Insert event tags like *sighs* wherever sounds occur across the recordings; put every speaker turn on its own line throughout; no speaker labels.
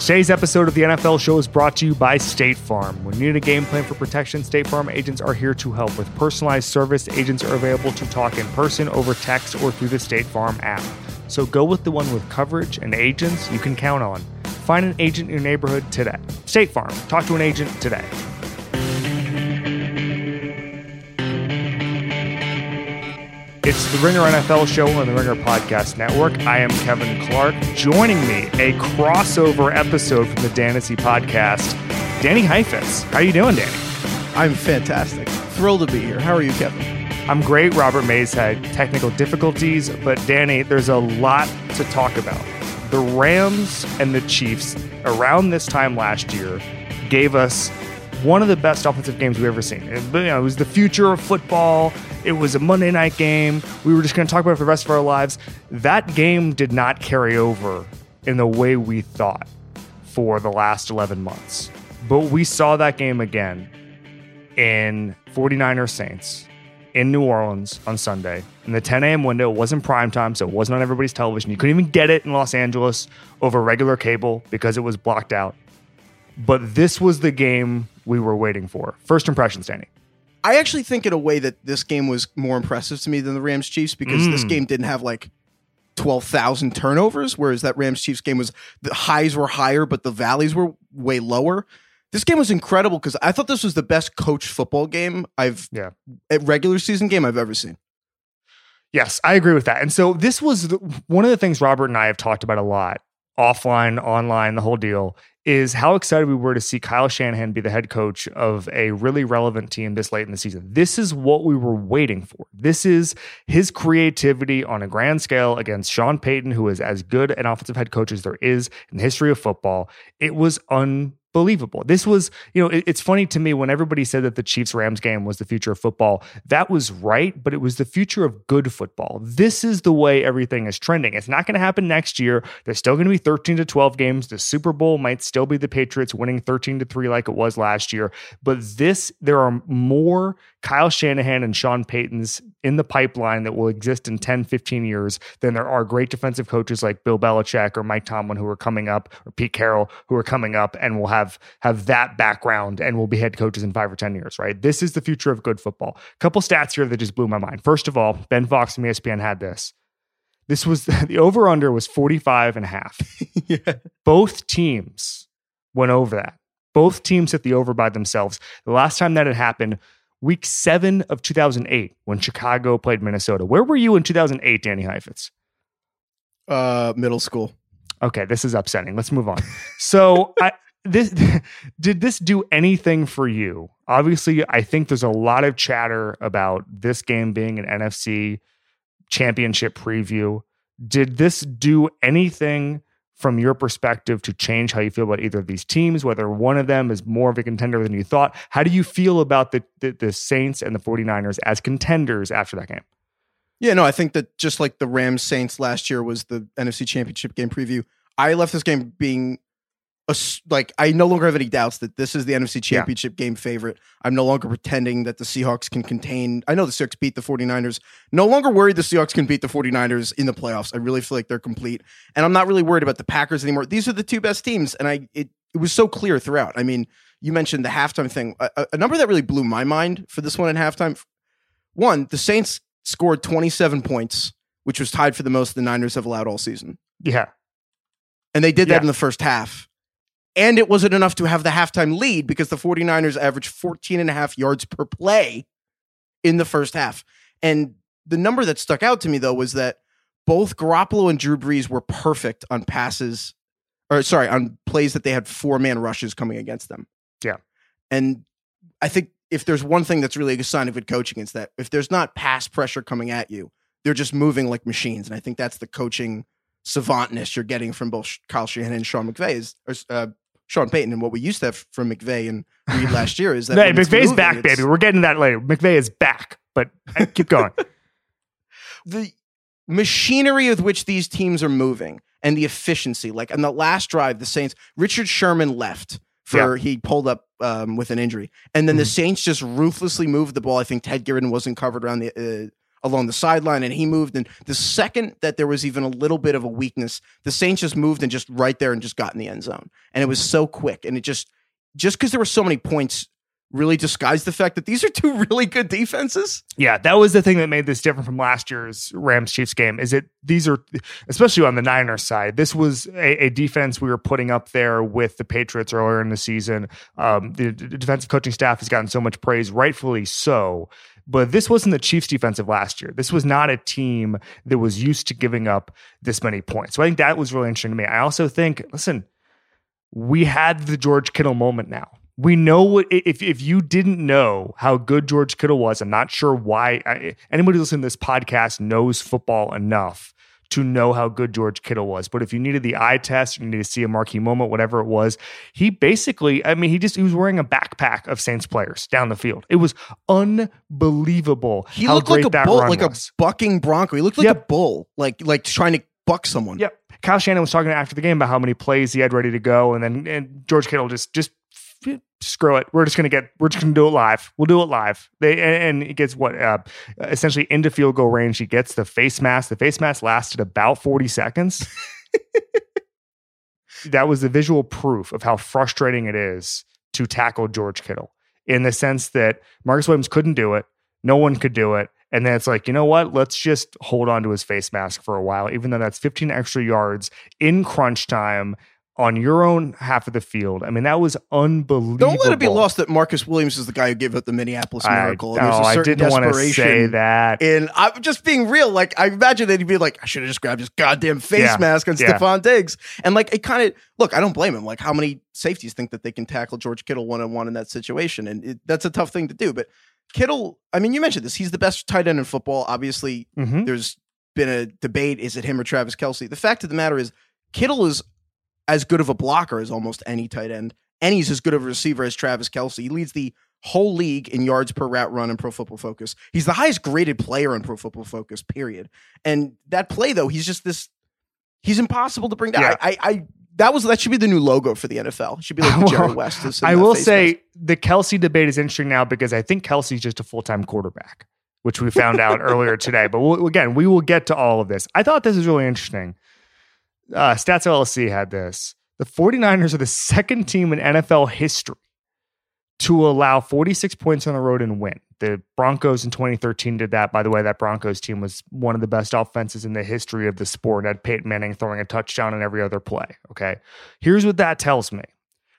Today's episode of the NFL Show is brought to you by State Farm. When you need a game plan for protection, State Farm agents are here to help. With personalized service, agents are available to talk in person, over text, or through the State Farm app. So go with the one with coverage and agents you can count on. Find an agent in your neighborhood today. State Farm. Talk to an agent today. It's the Ringer NFL show on the Ringer Podcast Network. I am Kevin Clark. Joining me, a crossover episode from the Dantasy Podcast, Danny Heifetz. How are you doing, Danny?
I'm fantastic. Thrilled to be here. How are you, Kevin?
I'm great. Robert Mays had technical difficulties, but Danny, there's a lot to talk about. The Rams and the Chiefs around this time last year gave us one of the best offensive games we've ever seen. It, you know, it was the future of football. It was a Monday night game. We were just going to talk about it for the rest of our lives. That game did not carry over in the way we thought for the last 11 months. But we saw that game again in 49ers Saints in New Orleans on Sunday in the 10 a.m. window. It wasn't prime time, so it wasn't on everybody's television. You couldn't even get it in Los Angeles over regular cable because it was blocked out. But this was the game we were waiting for. First impressions, Danny.
I actually think in a way that this game was more impressive to me than the Rams Chiefs because mm. this game didn't have like 12,000 turnovers, whereas that Rams Chiefs game was the highs were higher, but the valleys were way lower. This game was incredible because I thought this was the best coach football game I've, yeah, regular season game I've ever seen.
Yes, I agree with that. And so this was the, one of the things Robert and I have talked about a lot offline, online, the whole deal is how excited we were to see Kyle Shanahan be the head coach of a really relevant team this late in the season. This is what we were waiting for. This is his creativity on a grand scale against Sean Payton, who is as good an offensive head coach as there is in the history of football. It was un believable. This was, you know, it, it's funny to me when everybody said that the Chiefs Rams game was the future of football. That was right, but it was the future of good football. This is the way everything is trending. It's not going to happen next year. There's still going to be 13 to 12 games. The Super Bowl might still be the Patriots winning 13 to 3 like it was last year, but this there are more Kyle Shanahan and Sean Payton's in the pipeline that will exist in 10, 15 years than there are great defensive coaches like Bill Belichick or Mike Tomlin who are coming up or Pete Carroll who are coming up and will have have that background and will be head coaches in 5 or 10 years, right? This is the future of good football. A Couple stats here that just blew my mind. First of all, Ben Fox from ESPN had this. This was *laughs* the over under was 45 and a half. *laughs* yeah. Both teams went over that. Both teams hit the over by themselves. The last time that had happened week seven of 2008 when Chicago played Minnesota. Where were you in 2008, Danny Heifetz?
Uh, middle school.
Okay, this is upsetting. Let's move on. So, *laughs* I, this *laughs* did this do anything for you? Obviously, I think there's a lot of chatter about this game being an NFC championship preview. Did this do anything from your perspective to change how you feel about either of these teams, whether one of them is more of a contender than you thought. How do you feel about the, the, the Saints and the 49ers as contenders after that game?
Yeah, no, I think that just like the Rams Saints last year was the NFC Championship game preview, I left this game being a, like I no longer have any doubts that this is the NFC Championship yeah. game favorite. I'm no longer pretending that the Seahawks can contain. I know the Seahawks beat the 49ers. No longer worried the Seahawks can beat the 49ers in the playoffs. I really feel like they're complete. And I'm not really worried about the Packers anymore. These are the two best teams and I it it was so clear throughout. I mean, you mentioned the halftime thing. A, a number that really blew my mind for this one at halftime. One, the Saints scored 27 points, which was tied for the most the Niners have allowed all season.
Yeah.
And they did that yeah. in the first half and it wasn't enough to have the halftime lead because the 49ers averaged 14 and a half yards per play in the first half. And the number that stuck out to me, though, was that both Garoppolo and Drew Brees were perfect on passes, or sorry, on plays that they had four man rushes coming against them.
Yeah.
And I think if there's one thing that's really a sign of good coaching, it's that if there's not pass pressure coming at you, they're just moving like machines. And I think that's the coaching savantness you're getting from both Kyle Shanahan and Sean McVay is, or, uh, Sean Payton and what we used to have from McVay and Reid last year is *laughs* that
hey, McVay's moving, back, baby. We're getting that later. McVay is back, but keep going. *laughs*
the machinery with which these teams are moving and the efficiency, like on the last drive, the Saints, Richard Sherman left for yeah. he pulled up um, with an injury, and then mm-hmm. the Saints just ruthlessly moved the ball. I think Ted Ginn wasn't covered around the uh, along the sideline and he moved. And the second that there was even a little bit of a weakness, the Saints just moved and just right there and just got in the end zone. And it was so quick. And it just, just because there were so many points really disguised the fact that these are two *laughs* really good defenses.
Yeah, that was the thing that made this different from last year's Rams Chiefs game. Is it these are especially on the Niners side, this was a, a defense we were putting up there with the Patriots earlier in the season. Um, the, the defensive coaching staff has gotten so much praise, rightfully so. But this wasn't the Chiefs defensive last year. This was not a team that was used to giving up this many points. So I think that was really interesting to me. I also think, listen, we had the George Kittle moment now we know what if if you didn't know how good George Kittle was, I'm not sure why I, anybody listening to this podcast knows football enough to know how good George Kittle was. But if you needed the eye test, you needed to see a marquee moment, whatever it was, he basically, I mean, he just he was wearing a backpack of Saints players down the field. It was unbelievable.
He looked like a bull, like was. a bucking bronco. He looked like yep. a bull, like like trying to buck someone.
Yep. Kyle Shanahan was talking after the game about how many plays he had ready to go, and then and George Kittle just just screw it. We're just gonna get. We're just gonna do it live. We'll do it live. They and he gets what uh, essentially into field goal range. He gets the face mask. The face mask lasted about forty seconds. *laughs* that was the visual proof of how frustrating it is to tackle George Kittle in the sense that Marcus Williams couldn't do it. No one could do it. And then it's like, you know what? Let's just hold on to his face mask for a while, even though that's 15 extra yards in crunch time on your own half of the field. I mean, that was unbelievable.
Don't let it be lost that Marcus Williams is the guy who gave up the Minneapolis miracle.
I, no, I didn't want to say that.
And I'm just being real. Like, I imagine that he'd be like, I should have just grabbed his goddamn face yeah. mask on yeah. Stefon Diggs. And like, it kind of, look, I don't blame him. Like, how many safeties think that they can tackle George Kittle one on one in that situation? And it, that's a tough thing to do. But Kittle, I mean, you mentioned this. He's the best tight end in football. Obviously, mm-hmm. there's been a debate. Is it him or Travis Kelce? The fact of the matter is, Kittle is as good of a blocker as almost any tight end, and he's as good of a receiver as Travis Kelce. He leads the whole league in yards per route run in Pro Football Focus. He's the highest graded player in Pro Football Focus, period. And that play, though, he's just this. He's impossible to bring down. Yeah. I, I, I, that was that should be the new logo for the NFL. It should be like *laughs* well, Jerry West.
I will say the Kelce debate is interesting now because I think Kelce's just a full time quarterback, which we found out earlier today. But we'll, again, we will get to all of this. I thought this was really interesting uh, Stats LLC had this. The 49ers are the second team in NFL history to allow 46 points on the road and win. The Broncos in 2013 did that. By the way, that Broncos team was one of the best offenses in the history of the sport. Had Peyton Manning throwing a touchdown in every other play. Okay. Here's what that tells me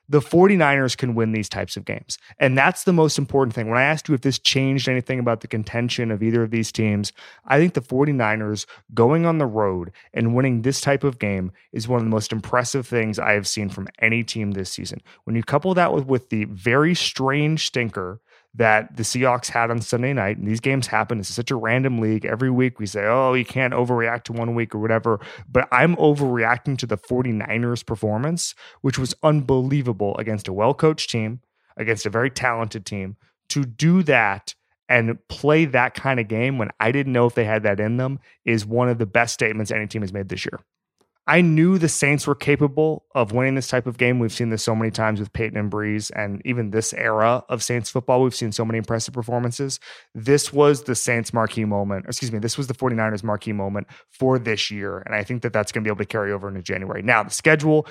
the 49ers can win these types of games. And that's the most important thing. When I asked you if this changed anything about the contention of either of these teams, I think the 49ers going on the road and winning this type of game is one of the most impressive things I have seen from any team this season. When you couple that with, with the very strange stinker that the Seahawks had on Sunday night. And these games happen. It's such a random league. Every week we say, oh, you can't overreact to one week or whatever. But I'm overreacting to the 49ers performance, which was unbelievable against a well coached team, against a very talented team. To do that and play that kind of game when I didn't know if they had that in them is one of the best statements any team has made this year. I knew the Saints were capable of winning this type of game. We've seen this so many times with Peyton and Brees, and even this era of Saints football, we've seen so many impressive performances. This was the Saints marquee moment. Excuse me, this was the 49ers marquee moment for this year. And I think that that's going to be able to carry over into January. Now, the schedule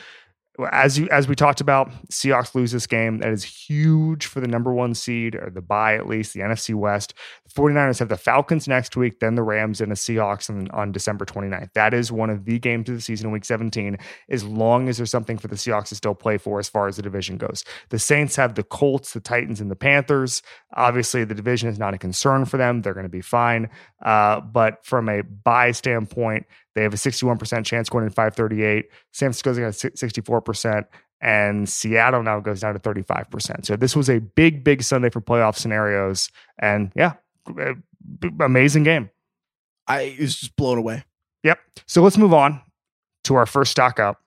as you as we talked about, Seahawks lose this game. That is huge for the number one seed or the buy at least, the NFC West. The 49ers have the Falcons next week, then the Rams and the Seahawks on, on December 29th. That is one of the games of the season in week 17, as long as there's something for the Seahawks to still play for as far as the division goes. The Saints have the Colts, the Titans, and the Panthers. Obviously, the division is not a concern for them. They're going to be fine. Uh, but from a buy standpoint, they have a 61% chance going in 538. San Francisco's got 64%, and Seattle now goes down to 35%. So this was a big, big Sunday for playoff scenarios. And yeah, eh, amazing game.
I was just blown away.
Yep. So let's move on to our first stock up.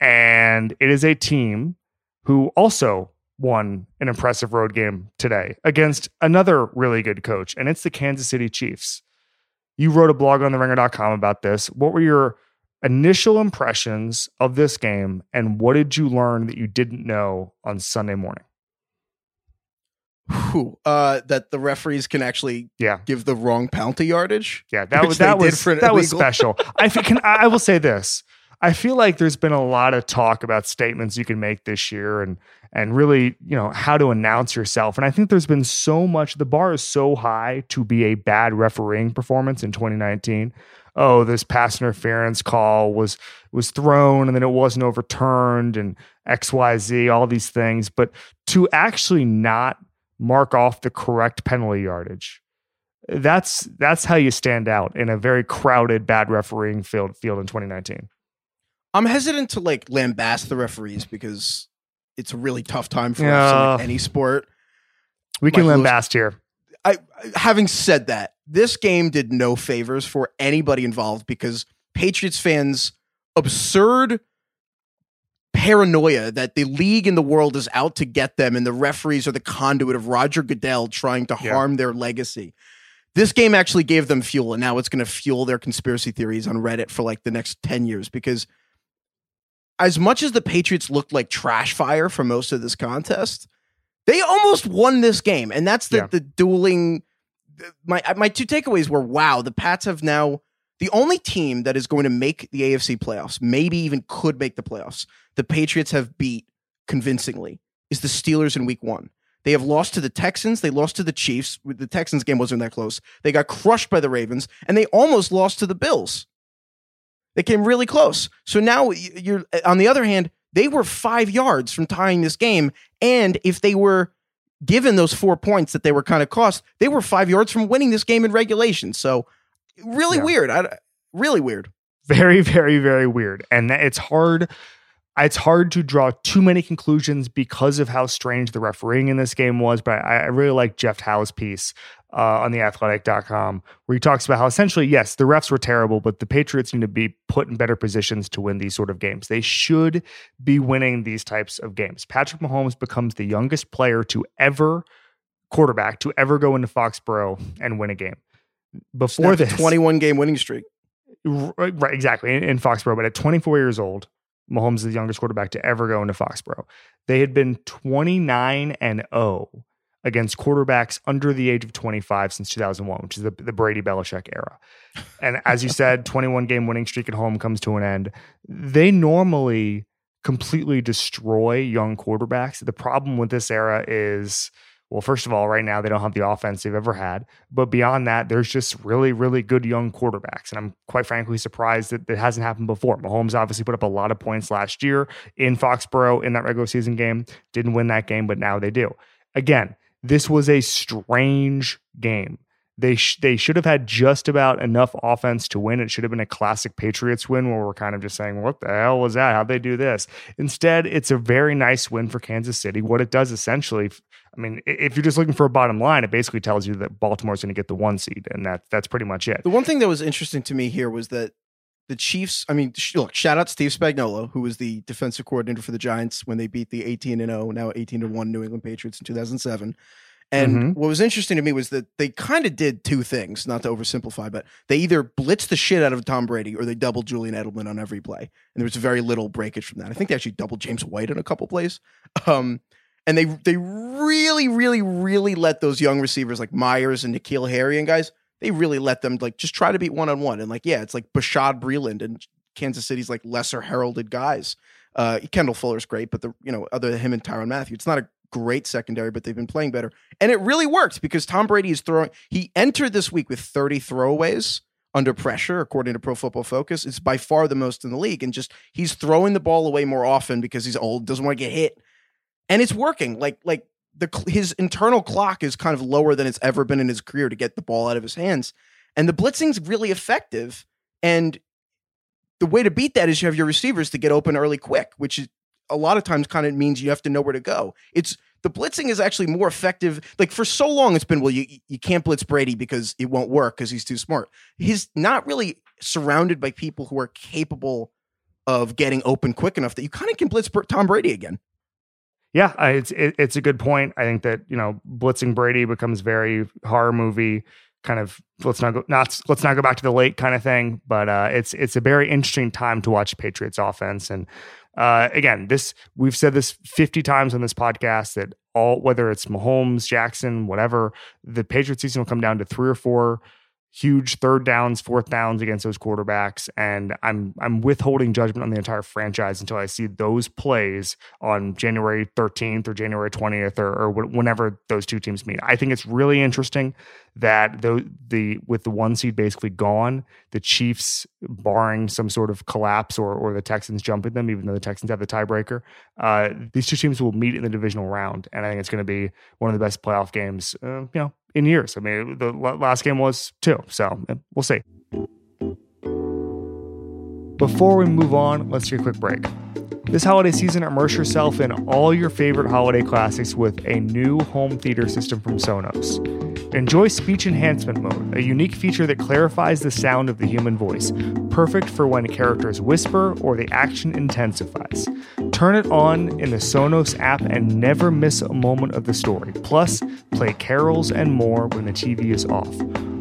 And it is a team who also won an impressive road game today against another really good coach, and it's the Kansas City Chiefs. You wrote a blog on the ringer.com about this. What were your initial impressions of this game and what did you learn that you didn't know on Sunday morning?
Whew, uh, that the referees can actually
Yeah.
give the wrong penalty yardage.
Yeah, that *laughs* was that was that was special. I f- can I I will *laughs* say this. I feel like there's been a lot of talk about statements you can make this year and and really, you know, how to announce yourself. And I think there's been so much the bar is so high to be a bad refereeing performance in 2019. Oh, this pass interference call was was thrown and then it wasn't overturned and XYZ, all these things, but to actually not mark off the correct penalty yardage that's that's how you stand out in a very crowded bad refereeing field field in 2019
I'm hesitant to like lambast the referees because it's a really tough time for us in like, any sport.
we can
Michael Lewis-
lambast here
I, I- having said that, this game did no favors for anybody involved because Patriots fans absurd paranoia that the league and the world is out to get them and the referees are the conduit of Roger Goodell trying to
Yeah.
harm their legacy. This game actually gave them fuel and now it's going to fuel their conspiracy theories on Reddit for like the next 10 years because as much as the Patriots looked like trash fire for most of this contest, they almost won this game, and that's the
Yeah.
the dueling. My my two takeaways were: wow, the Pats have now the only team that is going to make the AFC playoffs, maybe even could make the playoffs. The Patriots have beat convincingly is the Steelers in Week One. They have lost to the Texans. They lost to the Chiefs. The Texans game wasn't that close. They got crushed by the Ravens, and they almost lost to the Bills. They came really close. So now you're on the other hand, they were five yards from tying this game. And if they were given those four points that they were kind of cost, they were five yards from winning this game in regulation. So really
Yeah.
weird. I, really weird.
very very very weird and it's hard it's hard to draw too many conclusions because of how strange the refereeing in this game was but i, I really like jeff howe's piece uh, on the athletic.com where he talks about how essentially yes the refs were terrible but the patriots need to be put in better positions to win these sort of games they should be winning these types of games patrick mahomes becomes the youngest player to ever quarterback to ever go into foxborough and win a game before this
21 game winning streak.
Right, right, exactly. In, in Foxborough, but at 24 years old, Mahomes is the youngest quarterback to ever go into Foxborough. They had been 29 and 0 against quarterbacks under the age of 25 since 2001, which is the, the Brady Belichick era. And as you said, *laughs* 21 game winning streak at home comes to an end. They normally completely destroy young quarterbacks. The problem with this era is well, first of all, right now they don't have the offense they've ever had. But beyond that, there's just really, really good young quarterbacks. And I'm quite frankly surprised that it hasn't happened before. Mahomes obviously put up a lot of points last year in Foxborough in that regular season game. Didn't win that game, but now they do. Again, this was a strange game. They sh- they should have had just about enough offense to win. It should have been a classic Patriots win where we're kind of just saying, "What the hell was that? How'd they do this?" Instead, it's a very nice win for Kansas City. What it does essentially, I mean, if you're just looking for a bottom line, it basically tells you that Baltimore's going to get the one seed, and that that's pretty much it.
The one thing that was interesting to me here was that the Chiefs, I mean, sh- look, shout out Steve Spagnuolo, who was the defensive coordinator for the Giants when they beat the 18 and 0, now 18 and 1 New England Patriots in 2007. And
Mhm.
what was interesting to me was that they kind of did two things, not to oversimplify, but they either blitzed the shit out of Tom Brady or they doubled Julian Edelman on every play. And there was very little breakage from that. I think they actually doubled James White in a couple plays. Um, and they they really, really, really let those young receivers like Meyers and N'Keal Harry and guys, they really let them like just try to beat one on one. And like, yeah, it's like Bashaud Breeland and Kansas City's like lesser heralded guys. Uh, Kendall Fuller's great, but the you know other than him and Tyrann Mathieu, it's not a great secondary, but they've been playing better, and it really worked because Tom Brady is throwing. He entered this week with 30 throwaways under pressure, according to Pro Football Focus. It's by far the most in the league, and just he's throwing the ball away more often because he's old, doesn't want to get hit, and it's working. Like like the his internal clock is kind of lower than it's ever been in his career to get the ball out of his hands, and the blitzing's really effective. And the way to beat that is you have your receivers to get open early quick, which is a lot of times kind of means you have to know where to go. It's the blitzing is actually more effective. Like for so long, it's been well, you you can't blitz Brady because it won't work because he's too smart. He's not really surrounded by people who are capable of getting open quick enough that you kind of can blitz Tom Brady again.
Yeah, it's it, it's a good point. I think that you know blitzing Brady becomes very horror movie kind of. Let's not go not let's not go back to the late kind of thing. But uh, it's it's a very interesting time to watch Patriots offense and. Uh, again, this we've said this 50 times on this podcast that all whether it's Mahomes, Jackson, whatever, the Patriots season will come down to three or four huge third downs, fourth downs against those quarterbacks, and I'm I'm withholding judgment on the entire franchise until I see those plays on January 13th or January 20th or, or whenever those two teams meet. I think it's really interesting that the the with the one seed basically gone, the Chiefs barring some sort of collapse or or the Texans jumping them, even though the Texans have the tiebreaker, uh, these two teams will meet in the divisional round, and I think it's going to be one of the best playoff games, uh, you know, in years. I mean, the last game was too. So we'll see. Before we move on, let's take a quick break. This holiday season, immerse yourself in all your favorite holiday classics with a new home theater system from Sonos. Enjoy Speech Enhancement Mode, a unique feature that clarifies the sound of the human voice, perfect for when characters whisper or the action intensifies. Turn it on in the Sonos app and never miss a moment of the story. Plus, play carols and more when the TV is off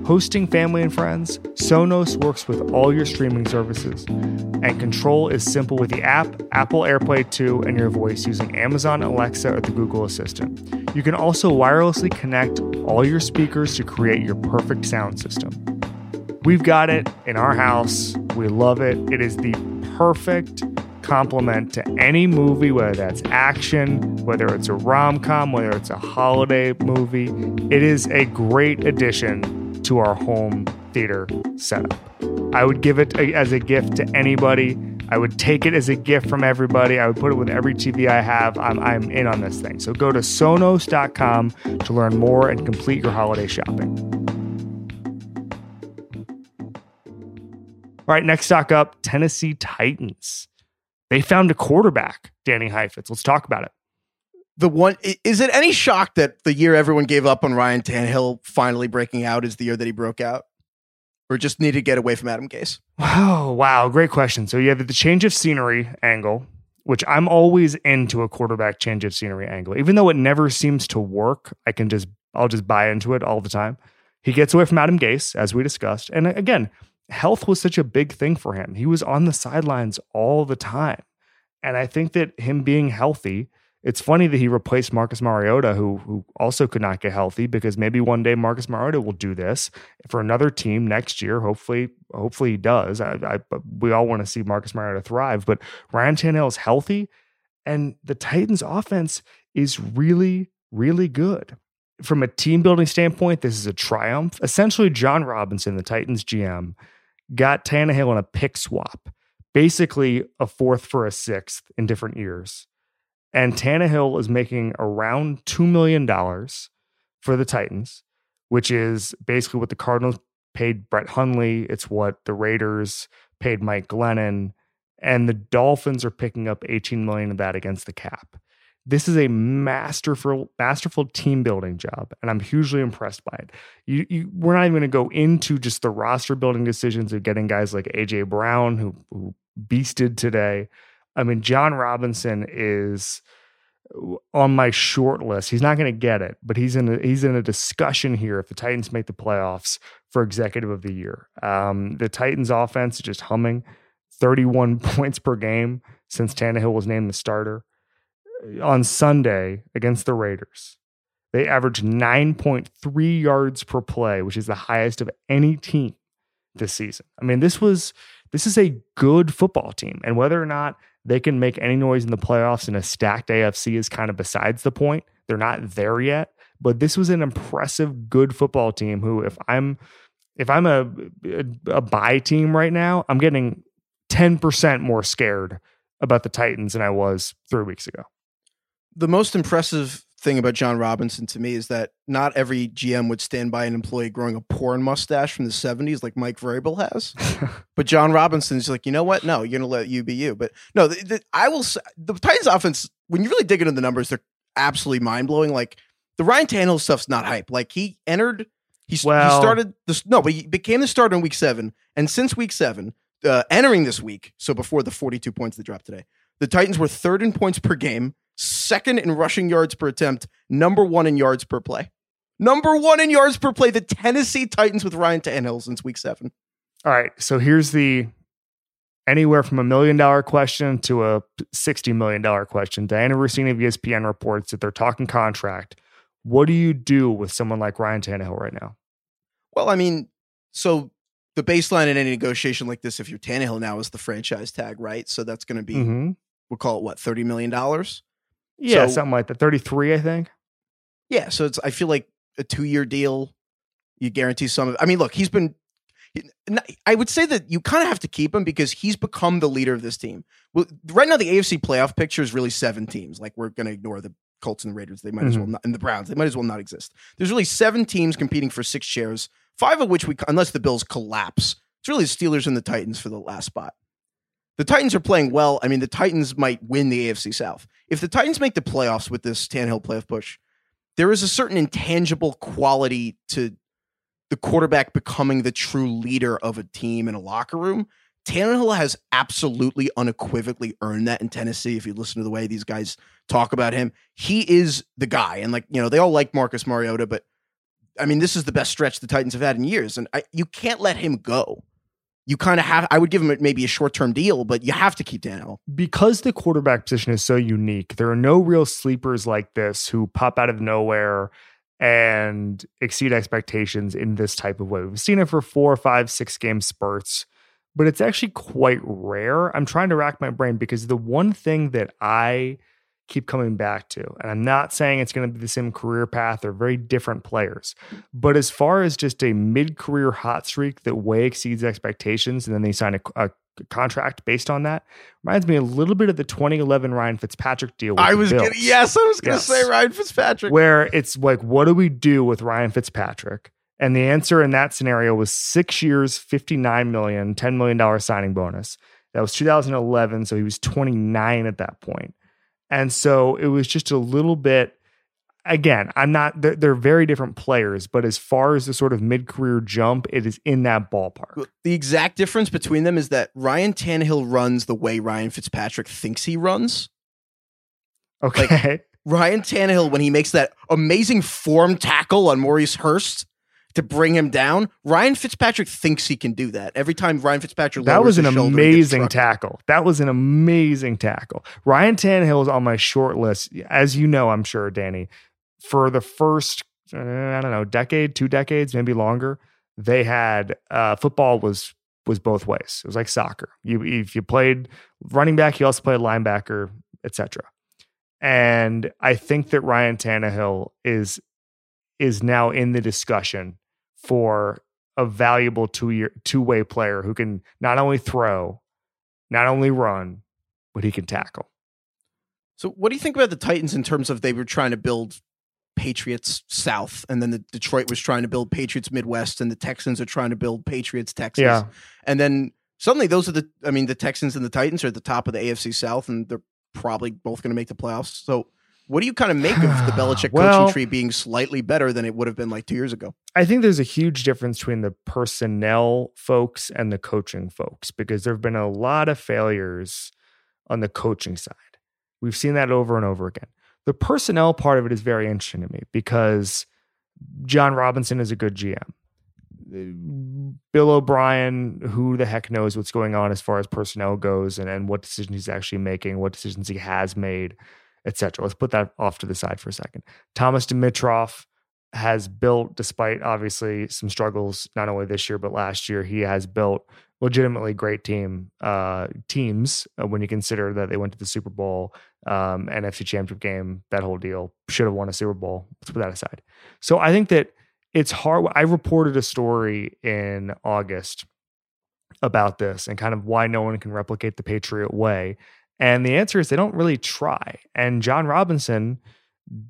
hosting family and friends, Sonos works with all your streaming services, and control is simple with the app, Apple AirPlay 2, and your voice using Amazon Alexa or the Google Assistant. You can also wirelessly connect all your speakers to create your perfect sound system. We've got it in our house. We love it. It is the perfect complement to any movie, whether that's action, whether it's a rom com, whether it's a holiday movie. It is a great addition to our home theater setup. I would give it as a gift to anybody. I would take it as a gift from everybody. I would put it with every TV I have. I'm, I'm in on this thing. So go to sonos.com to learn more and complete your holiday shopping. All right, next stock up Tennessee Titans. They found a quarterback, Danny Heifetz. Let's talk about it
the one is it any shock that the year everyone gave up on Ryan Tannehill finally breaking out is the year that he broke out, or just need to get away from Adam Gase?
Oh wow, great question. So you have the change of scenery angle, which I'm always into a quarterback change of scenery angle, even though it never seems to work. I can just I'll just buy into it all the time. He gets away from Adam Gase, as we discussed, and again, health was such a big thing for him. He was on the sidelines all the time, and I think that him being healthy it's funny that he replaced Marcus Mariota, who who also could not get healthy, because maybe one day Marcus Mariota will do this for another team next year. Hopefully, hopefully he does. I, I we all want to see Marcus Mariota thrive, but Ryan Tannehill is healthy, and the Titans' offense is really, really good. From a team building standpoint, this is a triumph. Essentially, Jon Robinson, the Titans GM, got Tannehill in a pick swap, basically a fourth for a sixth in different years and Tannehill is making around $2 million for the Titans, which is basically what the Cardinals paid Brett Hundley. It's what the Raiders paid Mike Glennon. And the Dolphins are picking up 18 million of that against the cap. This is a masterful, masterful team building job, and I'm hugely impressed by it. You, you, we're not even going to go into just the roster building decisions of getting guys like AJ Brown, who, who beasted today, I mean, Jon Robinson is on my short list. He's not going to get it, but he's in a, he's in a discussion here if the Titans make the playoffs for executive of the year. Um, the Titans offense is just humming, 31 *laughs* points per game since Tannehill was named the starter. On Sunday against the Raiders, they averaged 9.3 yards per play, which is the highest of any team this season. I mean, this was this is a good football team, and whether or not they can make any noise in the playoffs in a stacked AFC is kind of besides the point. They're not there yet, but this was an impressive, good football team. Who, if I'm if I'm a a, a buy team right now, I'm getting ten percent more scared about the Titans than I was three weeks ago.
The most impressive thing about Jon Robinson to me is that not every GM would stand by an employee growing a porn mustache from the 70s like Mike Vrabel has. *laughs* but Jon Robinson's like, you know what? No, you're going to let you be you. But no, the, the, I will say the Titans offense, when you really dig into the numbers, they're absolutely mind blowing. Like the Ryan Tannehill stuff's not hype. Like he entered, he, well, he started this, no, but he became the starter in week seven. And since week seven, uh, entering this week, so before the 42 points that dropped today, the Titans were third in points per game second in rushing yards per attempt, number one in yards per play. Number one in yards per play, the Tennessee Titans with Ryan Tannehill since week seven.
All right. So here's the anywhere from a million dollar question to a $60 million question. Dianna Russini of ESPN reports that they're talking contract. What do you do with someone like Ryan Tannehill right now?
Well, I mean, so the baseline in any negotiation like this, if you're Tannehill now, is the franchise tag, right? So that's going to be, mm-hmm. we'll call it what, $30 million?
Yeah, so, something like that. 33, I think.
Yeah. So it's, I feel like a two year deal, you guarantee some of, I mean, look, he's been I would say that you kind of have to keep him because he's become the leader of this team. Well, right now the AFC playoff picture is really seven teams. Like we're going to ignore the Colts and the Raiders. They might mm-hmm. as well not, and the Browns. They might as well not exist. There's really seven teams competing for six chairs. Five of which we, unless the Bills collapse, it's really the Steelers and the Titans for the last spot. The Titans are playing well. I mean, the Titans might win the AFC South. If the Titans make the playoffs with this Tannehill playoff push, there is a certain intangible quality to the quarterback becoming the true leader of a team in a locker room. Tannehill has absolutely unequivocally earned that in Tennessee. If you listen to the way these guys talk about him, he is the guy. And like, you know, they all like Marcus Mariota, but I mean, this is the best stretch the Titans have had in years. And I, you can't let him go. You kind of have, I would give him maybe a short term deal, but you have to keep Tannehill.
Because the quarterback position is so unique, there are no real sleepers like this who pop out of nowhere and exceed expectations in this type of way. We've seen it for four, five, six game spurts, but it's actually quite rare. I'm trying to rack my brain because the one thing that I keep coming back to, and I'm not saying it's going to be the same career path or very different players, but as far as just a mid career hot streak that way exceeds expectations, and then they sign a, a contract based on that. Reminds me a little bit of the 2011 Ryan Fitzpatrick deal.
I was gonna, yes, I was going to yes. say Ryan Fitzpatrick,
where it's like, what do we do with Ryan Fitzpatrick? And the answer in that scenario was six years, 59 million, $10 million signing bonus. That was 2011. So he was 29 at that point. And so it was just a little bit again, I'm not, they're, they're, very different players, but as far as the sort of mid career jump, it is in that ballpark.
The exact difference between them is that Ryan Tannehill runs the way Ryan Fitzpatrick thinks he runs.
Okay.
Like, *laughs* Ryan Tannehill, when he makes that amazing form tackle on Maurice Hurst to bring him down, Ryan Fitzpatrick thinks he can do that. Every time Ryan Fitzpatrick
that was an amazing tackle. That was an amazing tackle. Ryan Tannehill is on my short list, as you know, I'm sure, Danny for the first uh, I don't know decade, two decades, maybe longer, they had uh, football was was both ways. It was like soccer. You if you played running back, you also played linebacker, etc. And I think that Ryan Tannehill is is now in the discussion for a valuable two year two way player who can not only throw, not only run, but he can tackle.
So, what do you think about the Titans in terms of they were trying to build Patriots South, and then the Detroit was trying to build Patriots Midwest, and the Texans are trying to build Patriots Texas.
Yeah.
And then suddenly those are the I mean, the Texans and the Titans are at the top of the AFC South, and they're probably both going to make the playoffs. So what do you kind of make of the *sighs* Belichick well, coaching tree being slightly better than it would have been like two years ago?
I think there's a huge difference between the personnel folks and the coaching folks because there have been a lot of failures on the coaching side. We've seen that over and over again. The personnel part of it is very interesting to me because Jon Robinson is a good GM. Uh, Bill O'Brien, who the heck knows what's going on as far as personnel goes and, and what decisions he's actually making, what decisions he has made, etc. Let's put that off to the side for a second. Thomas Dimitroff has built, despite obviously some struggles, not only this year but last year, he has built legitimately great team uh, teams uh, when you consider that they went to the Super Bowl, um, NFC Championship game, that whole deal should have won a Super Bowl. Let's put that aside. So I think that it's hard. I reported a story in August about this and kind of why no one can replicate the Patriot way. And the answer is they don't really try. And Jon Robinson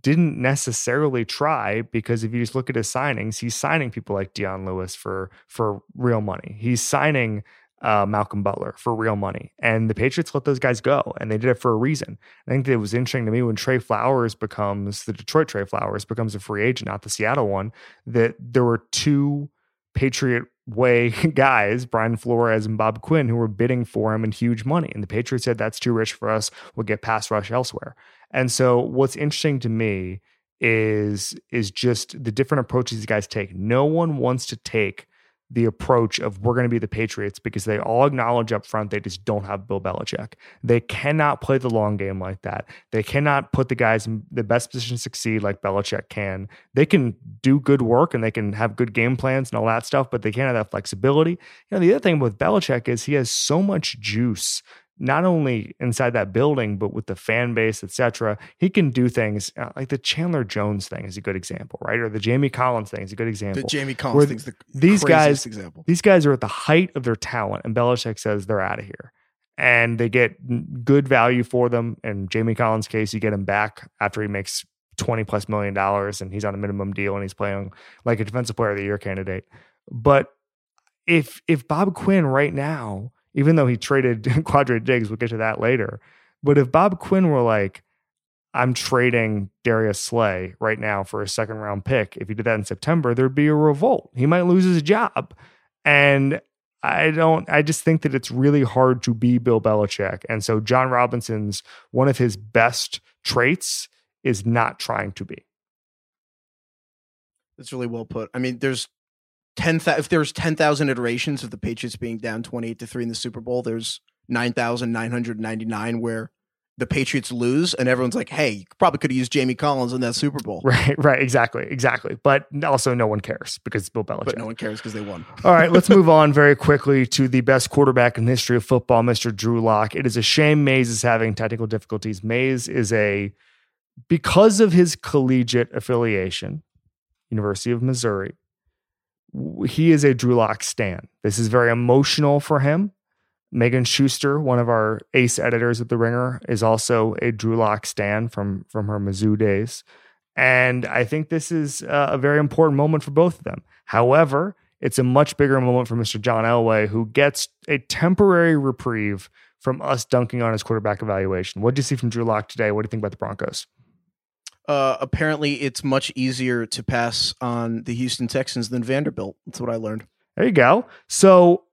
didn't necessarily try because if you just look at his signings, he's signing people like Dion Lewis for for real money. He's signing uh, Malcolm Butler for real money, and the Patriots let those guys go, and they did it for a reason. I think it was interesting to me when Trey Flowers becomes the Detroit Trey Flowers becomes a free agent, not the Seattle one. That there were two Patriot way *laughs* guys, Brian Flores and Bob Quinn, who were bidding for him in huge money. And the Patriots said, that's too rich for us. We'll get pass rush elsewhere. And so what's interesting to me is is just the different approaches these guys take. No one wants to take the approach of we're going to be the Patriots because they all acknowledge up front they just don't have Bill Belichick. They cannot play the long game like that. They cannot put the guys in the best position to succeed like Belichick can. They can do good work and they can have good game plans and all that stuff, but they can't have that flexibility. You know, the other thing with Belichick is he has so much juice not only inside that building but with the fan base etc he can do things uh, like the chandler jones thing is a good example right? Or the jamie collins thing is a good example.
The jamie collins thing's the
these guys
example.
these guys are at the height of their talent and Belichick says they're out of here. And they get good value for them. In jamie collins case you get him back after he makes 20 plus million dollars and he's on a minimum deal and he's playing like a defensive player of the year candidate. But if if bob quinn right now even though he traded *laughs* Quandre Diggs, we'll get to that later. But if Bob Quinn were like, I'm trading Darius Slay right now for a second round pick, if he did that in September, there'd be a revolt. He might lose his job. And I don't, I just think that it's really hard to be Bill Belichick. And so Jon Robinson's one of his best traits is not trying to be.
That's really well put. I mean, there's ten if there's ten thousand iterations of the Patriots being down twenty eight to three in the Super Bowl, there's nine thousand nine hundred ninety nine where the Patriots lose, and everyone's like, "Hey, you probably could have used Jamie Collins in that Super Bowl." *laughs*
Right, right, exactly, exactly. But also, no one cares because it's Bill Belichick.
But no one cares because they won. *laughs*
All right, let's move on very quickly to the best quarterback in the history of football, Mr. Drew Lock. It is a shame Mays is having technical difficulties. Mays is a because of his collegiate affiliation, University of Missouri he is a Drew Lock stan. This is very emotional for him. Megan Schuster, one of our ace editors at The Ringer, is also a Drew Lock stan from from her Mizzou days. And I think this is a very important moment for both of them. However, it's a much bigger moment for Mr. John Elway, who gets a temporary reprieve from us dunking on his quarterback evaluation. What do you see from Drew Lock today? What do you think about the Broncos?
Uh, apparently it's much easier to pass on the Houston Texans than Vanderbilt. That's what I learned.
There you go. So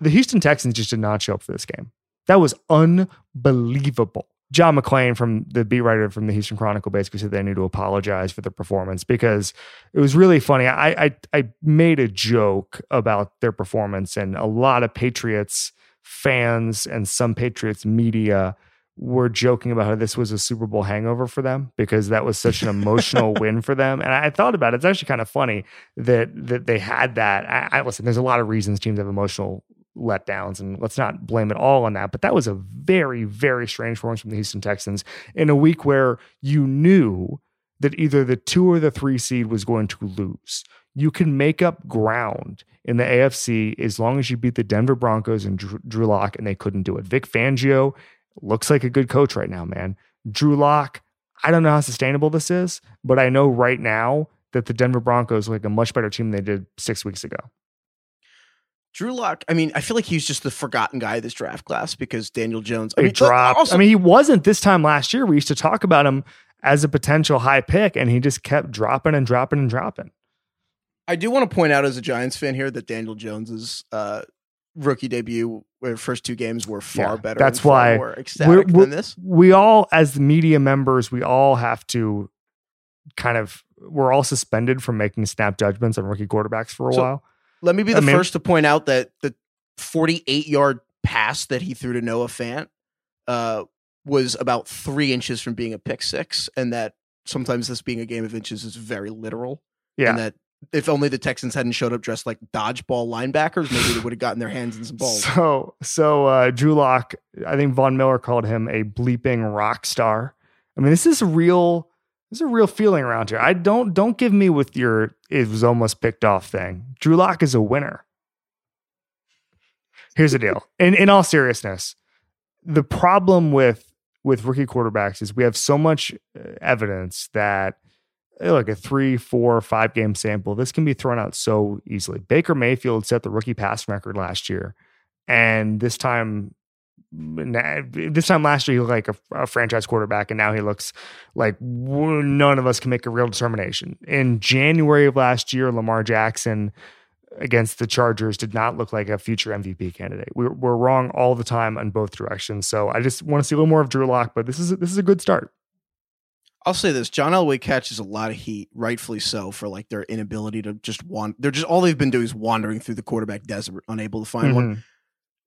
the Houston Texans just did not show up for this game. That was unbelievable. John McClain from the beat writer from the Houston Chronicle basically said they need to apologize for the performance because it was really funny. I, I I made a joke about their performance, and a lot of Patriots fans and some Patriots media were joking about how this was a Super Bowl hangover for them because that was such an emotional *laughs* win for them. And I thought about it. It's actually kind of funny that that they had that. I, I listen. There's a lot of reasons teams have emotional letdowns, and let's not blame it all on that. But that was a very, very strange performance from the Houston Texans in a week where you knew that either the two or the three seed was going to lose. You can make up ground in the AFC as long as you beat the Denver Broncos and Drew, Drew Lock, and they couldn't do it. Vic Fangio looks like a good coach right now, man. Drew Lock, I don't know how sustainable this is, but I know right now that the Denver Broncos look like a much better team than they did six weeks ago.
Drew Lock, I mean, I feel like he's just the forgotten guy of this draft class because Daniel Jones.
I
mean,
dropped. Also, I mean, he wasn't this time last year. We used to talk about him as a potential high pick, and he just kept dropping and dropping and dropping.
I do want to point out as a Giants fan here that Daniel Jones's uh, rookie debut where first two games were far yeah, better.
That's why
more ecstatic we're, we're, than this.
We all, as the media members, we all have to kind of we're all suspended from making snap judgments on rookie quarterbacks for a so, while.
Let me be the I mean, first to point out that the 48 yard pass that he threw to Noah Fant uh, was about three inches from being a pick six, and that sometimes this being a game of inches is very literal.
Yeah.
And that if only the Texans hadn't showed up dressed like dodgeball linebackers, maybe they would have gotten their hands in some balls. *laughs*
So, so uh, Drew Lock, I think Von Miller called him a bleeping rock star. I mean, this is a real, this is a real feeling around here. I don't, don't give me with your it was almost picked off thing. Drew Lock is a winner. Here's the deal. *laughs* In in all seriousness, the problem with with rookie quarterbacks is we have so much uh, evidence that Eh, like a three, four, five game sample, this can be thrown out so easily. Baker Mayfield set the rookie pass record last year, and this time, eh, this time last year he looked like a, a franchise quarterback, and now he looks like none of us can make a real determination. In January of last year, Lamar Jackson against the Chargers did not look like a future MVP candidate. We're, we're wrong all the time on both directions. So I just want to see a little more of Drew Lock, but this is this is a good start.
I'll say this: John Elway catches a lot of heat, rightfully so, for like their inability to just want. They're just all they've been doing is wandering through the quarterback desert, unable to find mm-hmm. one.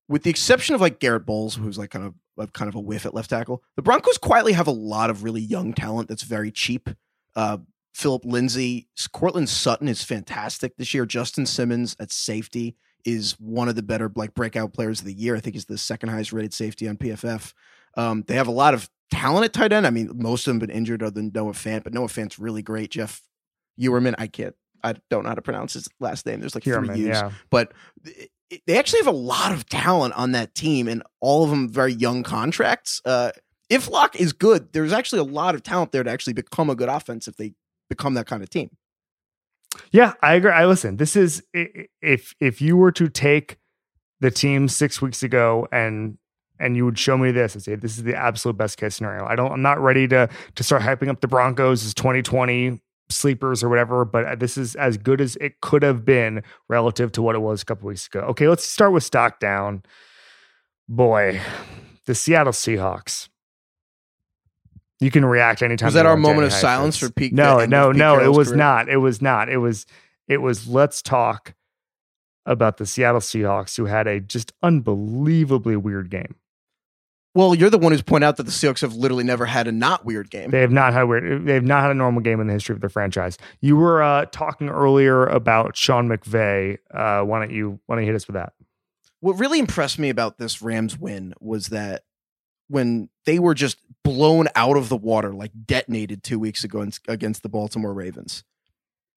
With the exception of like Garett Bolles, who's like kind of a, kind of a whiff at left tackle, the Broncos quietly have a lot of really young talent that's very cheap. Uh, Phillip Lindsay, Courtland Sutton is fantastic this year. Justin Simmons at safety is one of the better like breakout players of the year. I think he's the second highest rated safety on PFF. Um, they have a lot of talent at tight end. I mean, most of them have been injured other than Noah Fant, but Noah Fant's really great. Jeff Heuerman, I can't, I don't know how to pronounce his last name. There's like three U's, yeah. but they actually have a lot of talent on that team, and all of them very young contracts. Uh, if Lock is good, there's actually a lot of talent there to actually become a good offense if they become that kind of team.
Yeah, I agree. I listen. This is if if you were to take the team six weeks ago and and you would show me this and say this is the absolute best case scenario. I don't. I'm not ready to to start hyping up the Broncos as 2020 sleepers or whatever, but uh, this is as good as it could have been relative to what it was a couple weeks ago. Okay, let's start with stock down. Boy, the Seattle Seahawks. You can react anytime.
Was that our moment of silence for peak?
No, no, no. It was career? not. It was not. It was. It was. Let's talk about the Seattle Seahawks, who had a just unbelievably weird game.
Well, you're the one who's pointed out that the Seahawks have literally never had a not weird game.
They have not had weird. They have not had a normal game in the history of their franchise. You were uh, talking earlier about Sean McVay. Uh, why don't you why don't you hit us with that?
What really impressed me about this Rams win was that when they were just blown out of the water, like detonated two weeks ago against the Baltimore Ravens,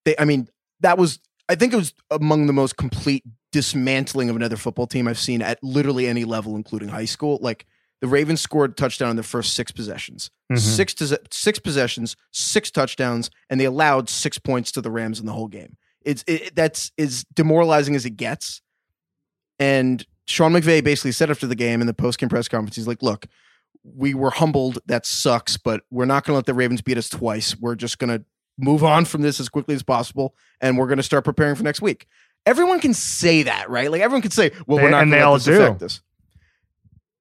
they. I mean, that was. I think it was among the most complete dismantling of another football team I've seen at literally any level, including high school. Like the Ravens scored a touchdown in their first six possessions, mm-hmm. six to, six possessions, six touchdowns, and they allowed six points to the Rams in the whole game. It's it, that's as demoralizing as it gets. And Sean McVay basically said after the game in the post game press conference, he's like, "Look, we were humbled. That sucks, but we're not going to let the Ravens beat us twice. We're just going to move on from this as quickly as possible, and we're going to start preparing for next week." Everyone can say that, right? Like everyone can say, "Well, they, we're not going to let this do. affect us."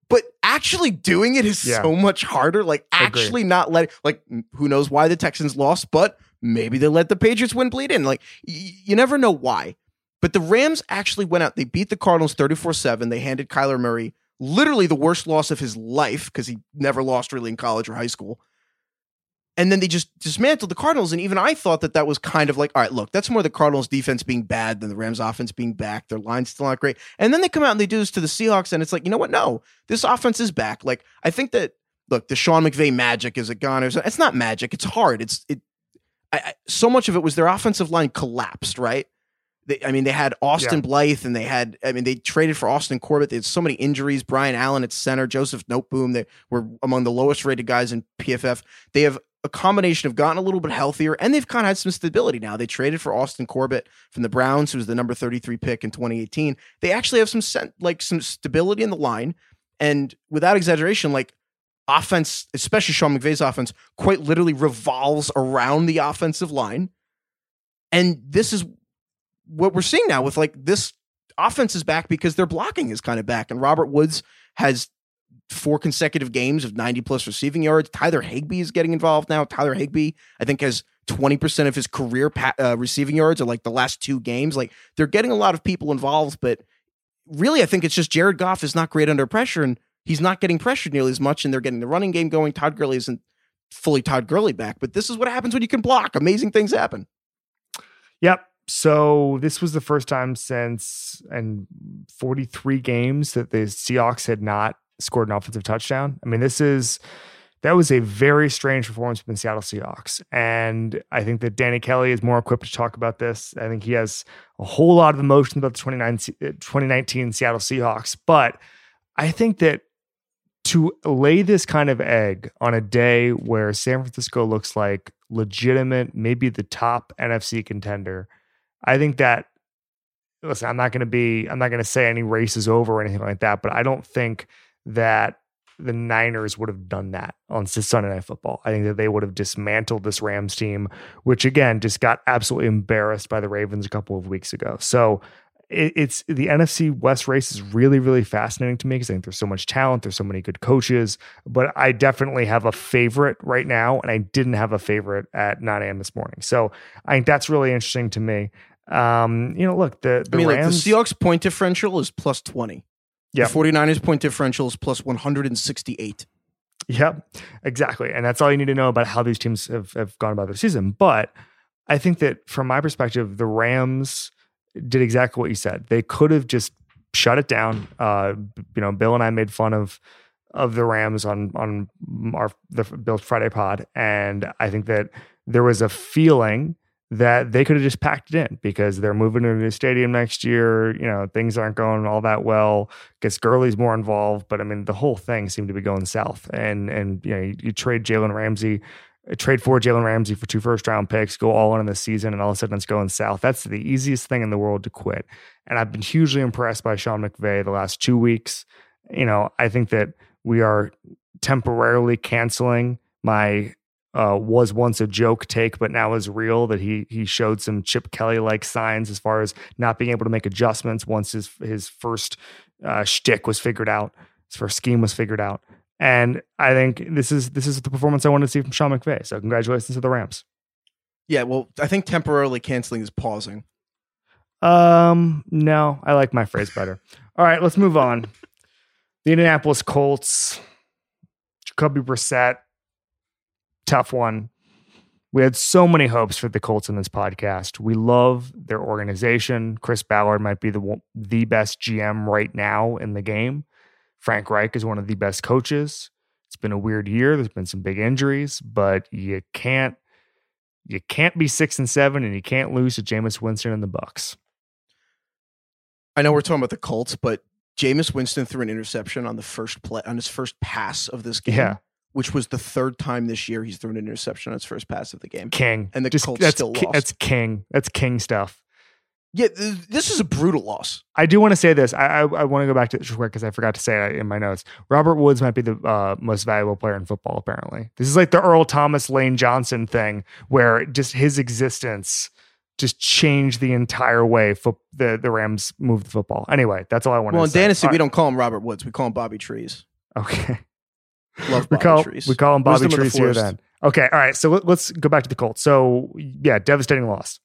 But actually doing it is yeah. so much harder. Like actually Agreed. not letting, like who knows why the Texans lost, but maybe they let the Patriots win bleed in. Like y- you never know why. But the Rams actually went out. They beat the Cardinals 34 7. They handed Kyler Murray literally the worst loss of his life because he never lost really in college or high school and then they just dismantled the Cardinals. And even I thought that that was kind of like, all right, look, that's more the Cardinals defense being bad than the Rams offense being back. Their line's still not great. And then they come out and they do this to the Seahawks, and it's like, you know what? No, this offense is back. Like, I think that look, the Sean McVay magic is it gone? It's not magic. It's hard. It's it. I, I, so much of it was their offensive line collapsed, right? They, I mean, they had Austin yeah. Blythe, and they had. I mean, they traded for Austin Corbett. They had so many injuries. Brian Allen at center, Joseph Noteboom. They were among the lowest rated guys in PFF. They have a combination of gotten a little bit healthier and they've kind of had some stability now. They traded for Austin Corbett from the Browns, who was the number 33 pick in 2018. They actually have some like some stability in the line. And without exaggeration, like offense, especially Sean McVay's offense, quite literally revolves around the offensive line. And this is what we're seeing now with like this offense is back because their blocking is kind of back. And Robert Woods has four consecutive games of 90 plus receiving yards. Tyler Higbee is getting involved now. Tyler Higbee, I think, has 20% of his career pa- uh, receiving yards are like the last two games. Like they're getting a lot of people involved, but really, I think it's just Jared Goff is not great under pressure and he's not getting pressured nearly as much. And they're getting the running game going. Todd Gurley isn't fully Todd Gurley back, but this is what happens when you can block. Amazing things happen.
Yep. So this was the first time since and 43 games that the Seahawks had not scored an offensive touchdown. I mean, this is that was a very strange performance from the Seattle Seahawks. And I think that Danny Kelly is more equipped to talk about this. I think he has a whole lot of emotions about the 2019 uh, Seattle Seahawks. But I think that to lay this kind of egg on a day where San Francisco looks like legitimate, maybe the top NFC contender, I think that listen, I'm not going to be, I'm not going to say any race is over or anything like that, but I don't think that the Niners would have done that on Sunday Night Football. I think that they would have dismantled this Rams team, which again just got absolutely embarrassed by the Ravens a couple of weeks ago. So it, it's the NFC West race is really, really fascinating to me because I think there's so much talent, there's so many good coaches. But I definitely have a favorite right now, and I didn't have a favorite at 9 a.m. this morning. So I think that's really interesting to me. Um, you know, look, the, the
I mean,
Rams,
like the Seahawks point differential is plus 20.
Yeah.
The 49ers point differential is plus 168.
Yep, exactly. And that's all you need to know about how these teams have, have gone about their season. But I think that from my perspective, the Rams did exactly what you said. They could have just shut it down. Uh, you know, Bill and I made fun of of the Rams on on our the Bill Friday pod, and I think that there was a feeling that they could have just packed it in because they're moving to a new stadium next year. You know, things aren't going all that well. Guess Gurley's more involved, but I mean, the whole thing seemed to be going south. And and you know, you, you trade Jalen Ramsey, trade for Jalen Ramsey for two first round picks, go all in in the season, and all of a sudden it's going south. That's the easiest thing in the world to quit. And I've been hugely impressed by Sean McVay the last two weeks. You know, I think that we are temporarily canceling my uh, was once a joke take, but now is real. That he he showed some Chip Kelly like signs as far as not being able to make adjustments once his his first uh, shtick was figured out, his first scheme was figured out. And I think this is this is the performance I want to see from Sean McVay. So congratulations to the Rams.
Yeah, well, I think temporarily canceling is pausing.
Um, no, I like my phrase better. All right, let's move on. *laughs* The Indianapolis Colts, Jacoby Brissett, tough one. We had so many hopes for the Colts in this podcast. We love their organization. Chris Ballard might be the the best GM right now in the game. Frank Reich is one of the best coaches. It's been a weird year. There's been some big injuries, but you can't you can't be six and seven, and you can't lose to Jameis Winston and the Bucs.
I know we're talking about the Colts, but Jameis Winston threw an interception on the first play on his first pass of this game.
Yeah.
Which was the third time this year he's thrown an interception on his first pass of the game.
King.
And the
Just,
Colts
that's
still
ki-
lost.
That's king. That's king stuff.
Yeah, th- this is a brutal loss.
I do want to say this. I I, I want to go back to this real quick because I forgot to say it in my notes. Robert Woods might be the uh, most valuable player in football. Apparently, this is like the Earl Thomas Lane Johnson thing, where just his existence just changed the entire way fo- the the Rams moved the football. Anyway, that's all I want to say.
Well,
to
in
say.
Dynasty,
All
we
right.
don't call him Robert Woods. We call him Bobby Trees.
Okay.
Love
we call
Trees.
we call him Bobby
Wisdom of the
Trees here then. Okay, all right. So let, let's go back to the Colts. So yeah, devastating loss.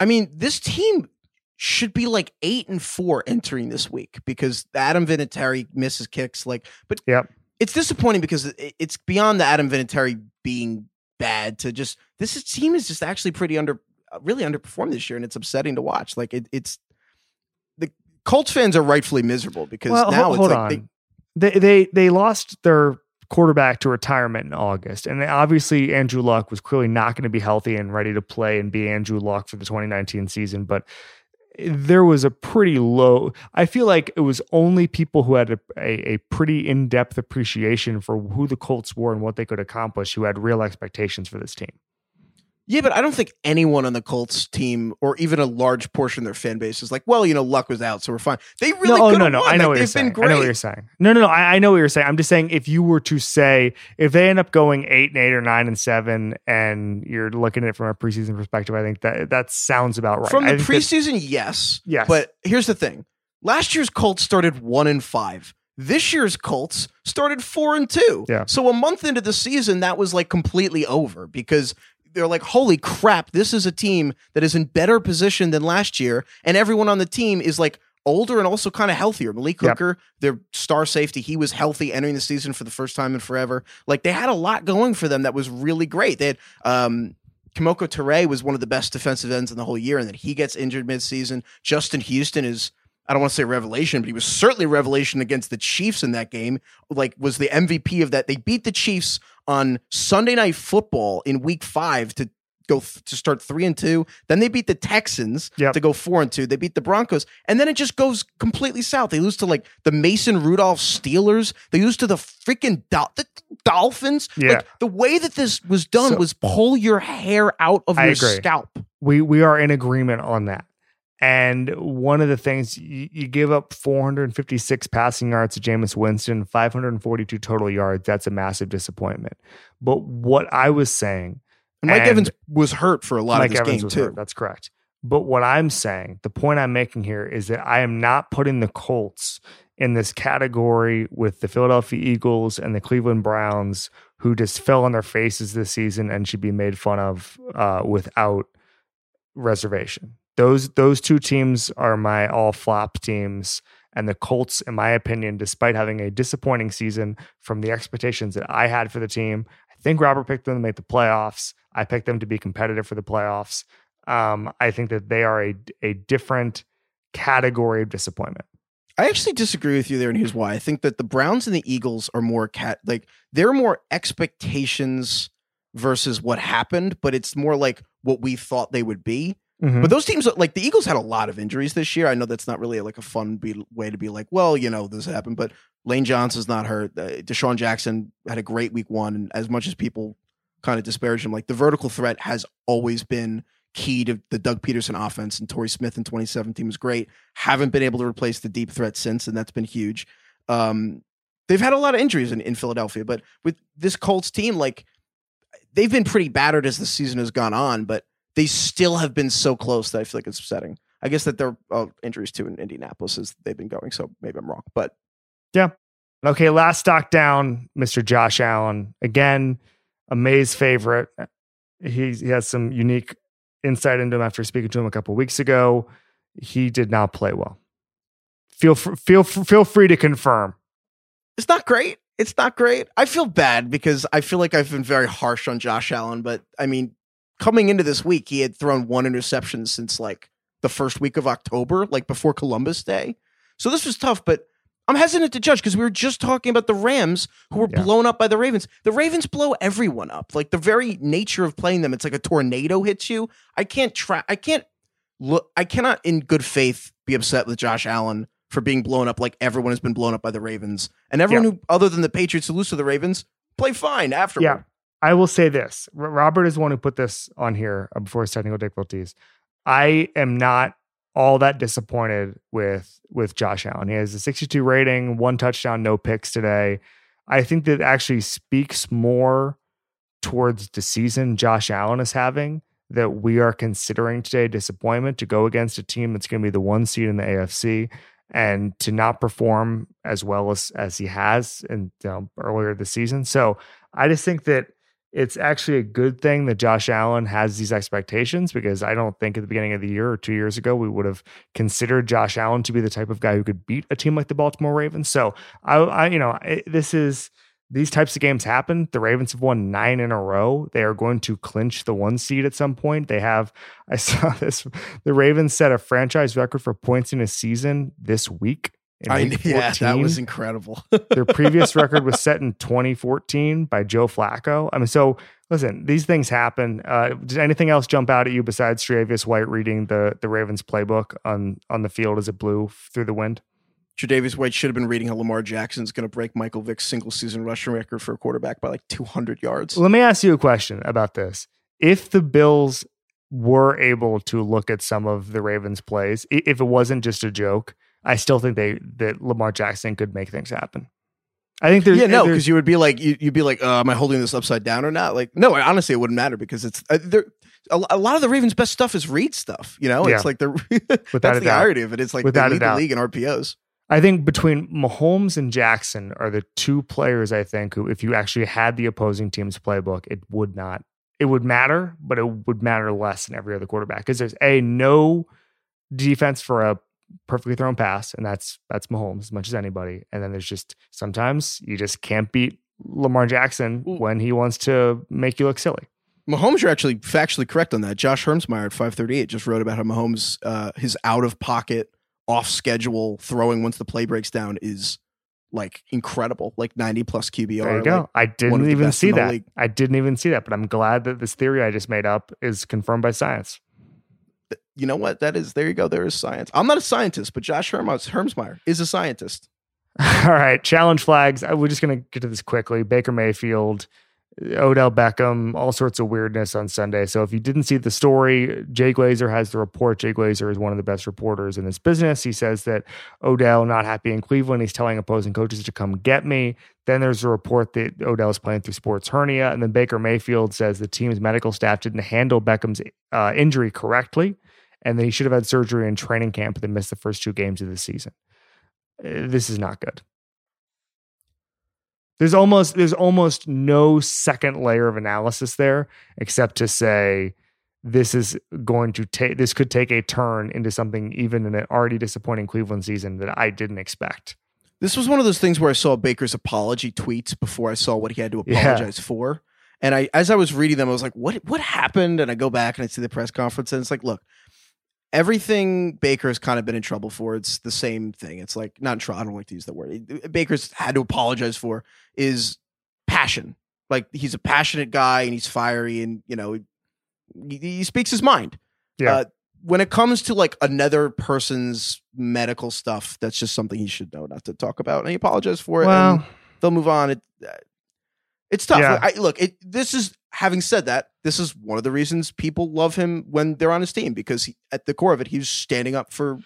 I mean, this team should be like eight and four entering this week because Adam Vinatieri misses kicks. Like, but
Yep.
it's disappointing because it- it's beyond the Adam Vinatieri being bad to just this is, team is just actually pretty under, uh, really underperformed this year, and it's upsetting to watch. Like, it, it's the Colts fans are rightfully miserable because
Well,
now
ho-
it's
hold
like
on.
they,
They, they they lost their quarterback to retirement in August, and obviously Andrew Luck was clearly not going to be healthy and ready to play and be Andrew Luck for the 2019 season. But there was a pretty low. I feel like it was only people who had a, a, a pretty in depth appreciation for who the Colts were and what they could accomplish who had real expectations for this team.
Yeah, but I don't think anyone on the Colts team or even a large portion of their fan base is like, well, you know, luck was out, so we're fine. They really
no, oh, no, no.
won.
I know
Like,
what you're saying. I know what you're saying. No, no, no. I, I know what you're saying. I'm just saying if you were to say if they end up going eight and eight or nine and seven, and you're looking at it from a preseason perspective, I think that that sounds about right.
From the
think that-
preseason, yes.
Yes.
But here's the thing. Last year's Colts started one and five. This year's Colts started four and two.
Yeah.
So a month into the season, that was like completely over because they're like, holy crap, this is a team that is in better position than last year. And everyone on the team is like older and also kind of healthier. Malik
Yep.
Hooker, their star safety, he was healthy entering the season for the first time in forever. Like they had a lot going for them that was really great. They had um Kemoko Turay was one of the best defensive ends in the whole year, and then he gets injured midseason. Justin Houston is I don't want to say revelation, but he was certainly revelation against the Chiefs in that game. Like was the MVP of that. They beat the Chiefs on Sunday Night Football in Week Five to go th- to start three and two. Then they beat the Texans
Yep.
to go four and two. They beat the Broncos, and then it just goes completely south. They lose to like the Mason Rudolph Steelers. They lose to the freaking Dol- the Dolphins.
Yeah.
Like the way that this was done
So-
was pull your hair out of
I
your
agree.
scalp.
we we are in agreement on that. And one of the things you, you give up 456 passing yards to Jameis Winston, 542 total yards. That's a massive disappointment. But what I was saying,
And Mike
And
Evans was hurt for a lot
Mike
of this
Evans
game
was
too.
hurt. That's correct. But what I'm saying, the point I'm making here is that I am not putting the Colts in this category with the Philadelphia Eagles and the Cleveland Browns, who just fell on their faces this season and should be made fun of uh, without reservation. Those those two teams are my all flop teams. And the Colts, in my opinion, despite having a disappointing season from the expectations that I had for the team, I think Robert picked them to make the playoffs. I picked them to be competitive for the playoffs. Um, I think that they are a, a different category of disappointment.
I actually disagree with you there, and here's why. I think that the Browns and the Eagles are more cat like they're more expectations versus what happened, but it's more like what we thought they would be. Mm-hmm. But those teams, like the Eagles, had a lot of injuries this year. I know that's not really like a fun be- way to be like, well, you know, this happened, but Lane Johnson's not hurt. Uh, DeSean Jackson had a great week one, and as much as people kind of disparage him, like the vertical threat has always been key to the Doug Pederson offense. And Torrey Smith in 2017 was great. Haven't been able to replace the deep threat since, and that's been huge. Um, they've had a lot of injuries in, in Philadelphia, but with this Colts team, like they've been pretty battered as the season has gone on, but they still have been so close that I feel like it's upsetting. I guess that there are uh, injuries too in Indianapolis as they've been going, so maybe I'm wrong, but
yeah. Okay, last stock down, Mr. Josh Allen. Again, a Mays favorite. He, he has some unique insight into him after speaking to him a couple weeks ago. He did not play well. Feel feel feel free to confirm.
It's not great. It's not great. I feel bad because I feel like I've been very harsh on Josh Allen, but I mean, coming into this week, he had thrown one interception since like the first week of October, like before Columbus Day. So this was tough, but I'm hesitant to judge because we were just talking about the Rams who were yeah. blown up by the Ravens. The Ravens blow everyone up. Like the very nature of playing them, it's like a tornado hits you. I can't try. I can't look. I cannot, in good faith, be upset with Josh Allen for being blown up like everyone has been blown up by the Ravens, and everyone yeah. who, other than the Patriots who lose to the Ravens, play fine afterward. Yeah,
I will say this: Robert is one who put this on here uh, before his technical difficulties. I am not all that disappointed with with Josh Allen. He has a 62 rating, one touchdown, no picks today. I think that actually speaks more towards the season Josh Allen is having that we are considering today disappointment to go against a team that's going to be the one seed in the AFC and to not perform as well as as he has in you know, earlier this season. So I just think that it's actually a good thing that Josh Allen has these expectations because I don't think at the beginning of the year or two years ago we would have considered Josh Allen to be the type of guy who could beat a team like the Baltimore Ravens. So I, I you know, this is these types of games happen. The Ravens have won nine in a row. They are going to clinch the one seed at some point. They have, I saw *laughs* this, the Ravens set a franchise record for points in a season this week.
I, *laughs* yeah, that was incredible. *laughs*
Their previous record was set in 2014 by Joe Flacco. I mean, so listen, these things happen. Uh, did anything else jump out at you besides Tre'Davious White reading the the Ravens playbook on on the field as it blew through the wind?
Tre'Davious White should have been reading how Lamar Jackson's going to break Michael Vick's single season rushing record for a quarterback by like 200 yards.
Let me ask you a question about this. If the Bills were able to look at some of the Ravens plays, if it wasn't just a joke, I still think they that Lamar Jackson could make things happen. I think there's
yeah no because you would be like you, would be like uh, am I holding this upside down or not like no honestly it wouldn't matter because it's uh, there a, a, lot of the Ravens best stuff is read stuff you know yeah. it's like the *laughs* that's the irony of it it's like Without they lead the league in RPOs.
I think between Mahomes and Jackson are the two players I think who if you actually had the opposing team's playbook it would not it would matter but it would matter less than every other quarterback because there's a no defense for a perfectly thrown pass, and that's that's Mahomes as much as anybody. And then there's just sometimes you just can't beat Lamar Jackson when he wants to make you look silly.
Mahomes, you're actually factually correct on that. Josh Hermsmeyer at 538 just wrote about how Mahomes, uh, his out of pocket, off schedule throwing once the play breaks down is like incredible, like 90 plus QBR.
There you go.
Like
I didn't even see that. League. I didn't even see that, but I'm glad that this theory I just made up is confirmed by science
you know what? That is there you go. There is science. I'm not a scientist, but Josh Hermos, Hermsmeyer is a scientist. *laughs*
All right, challenge flags. Uh, we're just gonna get to this quickly. Baker Mayfield, Odell Beckham, all sorts of weirdness on Sunday. So if you didn't see the story, Jay Glazer has the report. Jay Glazer is one of the best reporters in this business. He says that Odell not happy in Cleveland. He's telling opposing coaches to come get me. Then there's a report that Odell is playing through sports hernia, and then Baker Mayfield says the team's medical staff didn't handle Beckham's uh, injury correctly and that he should have had surgery in training camp and then missed the first two games of the season. Uh, This is not good. There's almost there's almost no second layer of analysis there except to say this is going to take this could take a turn into something even in an already disappointing Cleveland season that I didn't expect.
This was one of those things where I saw Baker's apology tweets before I saw what he had to
Yeah.
apologize for. And I as I was reading them, I was like, what what happened? And I go back and I see the press conference and it's like, look, everything Baker has kind of been in trouble for. It's the same thing. It's like not in trouble. I don't like to use that word. Baker's had to apologize for is passion. Like he's a passionate guy and he's fiery and you know he, he speaks his mind.
Yeah.
Uh, when it comes to like another person's medical stuff, that's just something he should know not to talk about. And he apologized for it. and
Well,
they'll move on. It, uh, it's tough.
Yeah.
I, look, it, this is having said that, this is one of the reasons people love him when they're on his team because he, at the core of it, he's standing up for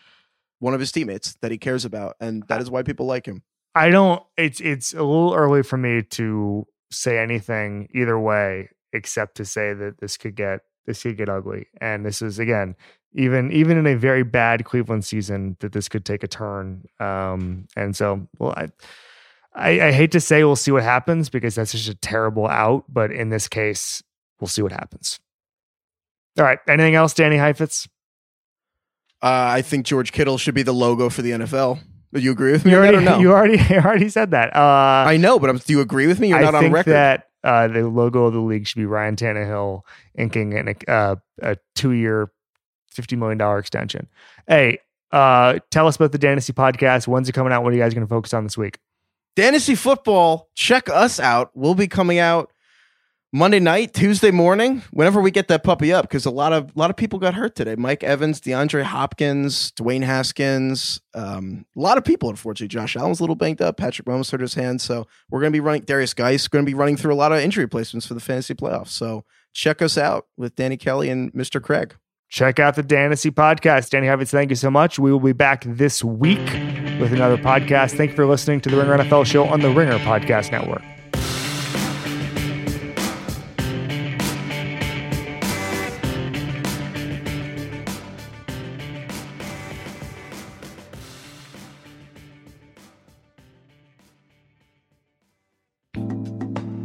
one of his teammates that he cares about, and that is why people like him.
I don't. It's it's a little early for me to say anything either way, except to say that this could get this could get ugly, and this is again even even in a very bad Cleveland season that this could take a turn. Um, and so, well, I, I I hate to say we'll see what happens because that's just a terrible out, but in this case, we'll see what happens. All right. Anything else, Danny Heifetz?
Uh, I think George Kittle should be the logo for the NFL. Do you agree with me?
You already *laughs* you already you already said that. Uh,
I know, but I'm, do you agree with me? You're
I
not on
think
record.
that uh, the logo of the league should be Ryan Tannehill inking an, uh, a two-year, fifty million dollar extension. Hey, uh, tell us about the Dynasty podcast. When's it coming out? What are you guys going to focus on this week?
Fantasy football, check us out. We'll be coming out Monday night, Tuesday morning, whenever we get that puppy up, because a lot of a lot of people got hurt today. Mike Evans, DeAndre Hopkins, Dwayne Haskins, um, a lot of people, unfortunately. Josh Allen's a little banged up. Patrick Mahomes hurt his hand, so we're gonna be running. Derrius Guice going to be running through a lot of injury replacements for the fantasy playoffs. So check us out with Danny Kelly and Mr. Craig.
Check out the Dynasty podcast. Danny Heifetz, thank you so much. We will be back this week with another podcast. Thank you for listening to the Ringer NFL show on the Ringer Podcast Network.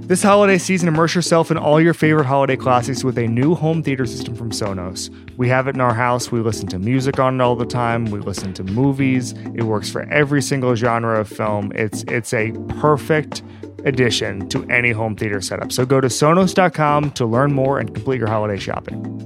This holiday season, immerse yourself in all your favorite holiday classics with a new home theater system from Sonos. We have it in our house. We listen to music on it all the time. We listen to movies. It works for every single genre of film. It's it's a perfect addition to any home theater setup. So go to sonos.com to learn more and complete your holiday shopping.